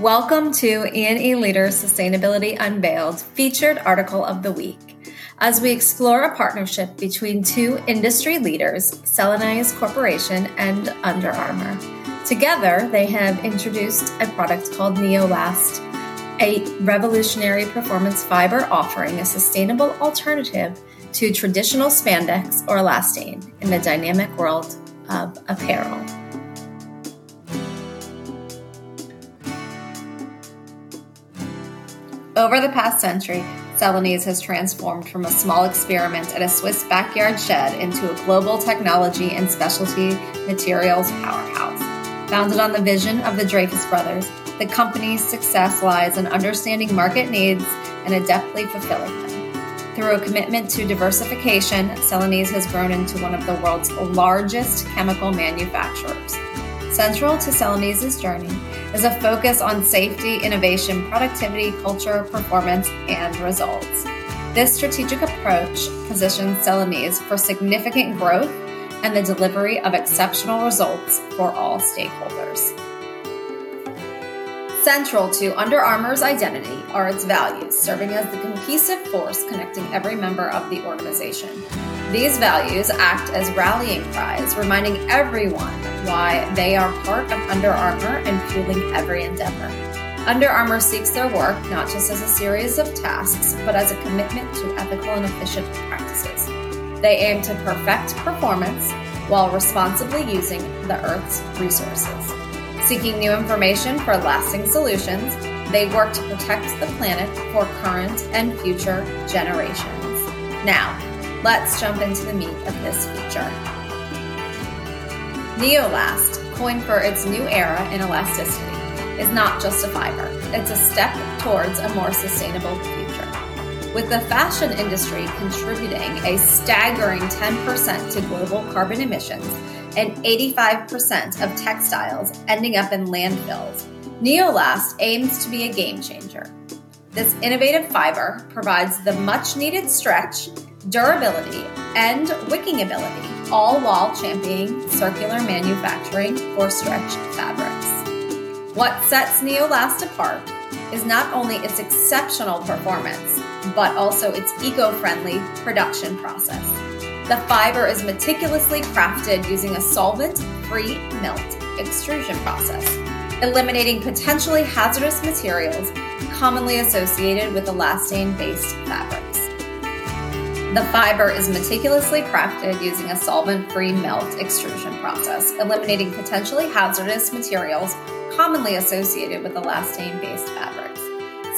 Welcome to E&E Leader Sustainability Unveiled featured article of the week. As we explore a partnership between two industry leaders, Celanese Corporation and Under Armour. Together, they have introduced a product called Neolast, a revolutionary performance fiber offering a sustainable alternative to traditional spandex or elastane in the dynamic world of apparel. Over the past century, Celanese has transformed from a small experiment at a Swiss backyard shed into a global technology and specialty materials powerhouse. Founded on the vision of the Dreyfus brothers, the company's success lies in understanding market needs and adeptly fulfilling them. Through a commitment to diversification, Celanese has grown into one of the world's largest chemical manufacturers. Central to Celanese's journey is a focus on safety, innovation, productivity, culture, performance, and results. This strategic approach positions Celanese for significant growth and the delivery of exceptional results for all stakeholders. Central to Under Armour's identity are its values, serving as the cohesive force connecting every member of the organization. These values act as rallying cries, reminding everyone why they are part of Under Armour and fueling every endeavor. Under Armour seeks their work not just as a series of tasks, but as a commitment to ethical and efficient practices. They aim to perfect performance while responsibly using the Earth's resources. Seeking new information for lasting solutions, they work to protect the planet for current and future generations. Now, let's jump into the meat of this feature. Neolast, coined for its new era in elasticity, is not just a fiber, it's a step towards a more sustainable future. With the fashion industry contributing a staggering 10% to global carbon emissions and 85% of textiles ending up in landfills, Neolast aims to be a game changer. This innovative fiber provides the much needed stretch, durability, and wicking ability all while championing circular manufacturing for stretch fabrics. What sets Neolast apart is not only its exceptional performance, but also its eco friendly production process. The fiber is meticulously crafted using a solvent free melt extrusion process, eliminating potentially hazardous materials commonly associated with elastane based fabrics. The fiber is meticulously crafted using a solvent free melt extrusion process, eliminating potentially hazardous materials commonly associated with elastane based fabrics.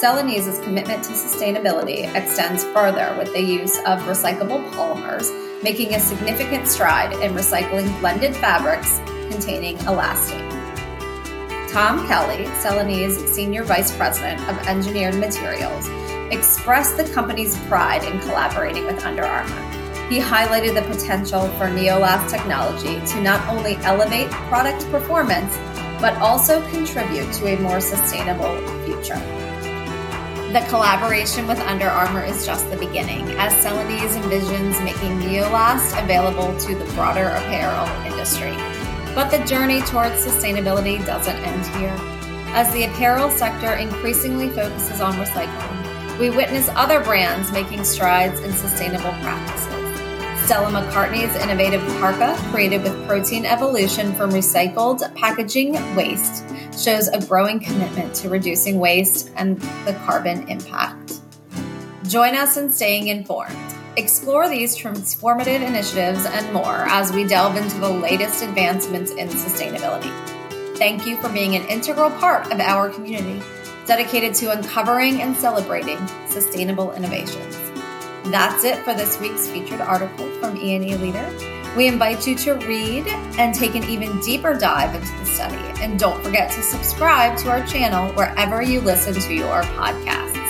Celanese's commitment to sustainability extends further with the use of recyclable polymers, making a significant stride in recycling blended fabrics containing elastane. Tom Kelly, Celanese Senior Vice President of Engineered Materials, expressed the company's pride in collaborating with Under Armour. He highlighted the potential for Neolast technology to not only elevate product performance, but also contribute to a more sustainable future. The collaboration with Under Armour is just the beginning, as Celanese envisions making Neolast available to the broader apparel industry. But the journey towards sustainability doesn't end here. As the apparel sector increasingly focuses on recycling, we witness other brands making strides in sustainable practices. Stella McCartney's innovative parka, created with protein evolution from recycled packaging waste, shows a growing commitment to reducing waste and the carbon impact. Join us in staying informed. Explore these transformative initiatives and more as we delve into the latest advancements in sustainability. Thank you for being an integral part of our community dedicated to uncovering and celebrating sustainable innovations. That's it for this week's featured article from E&E Leader. We invite you to read and take an even deeper dive into the study. And don't forget to subscribe to our channel wherever you listen to your podcast.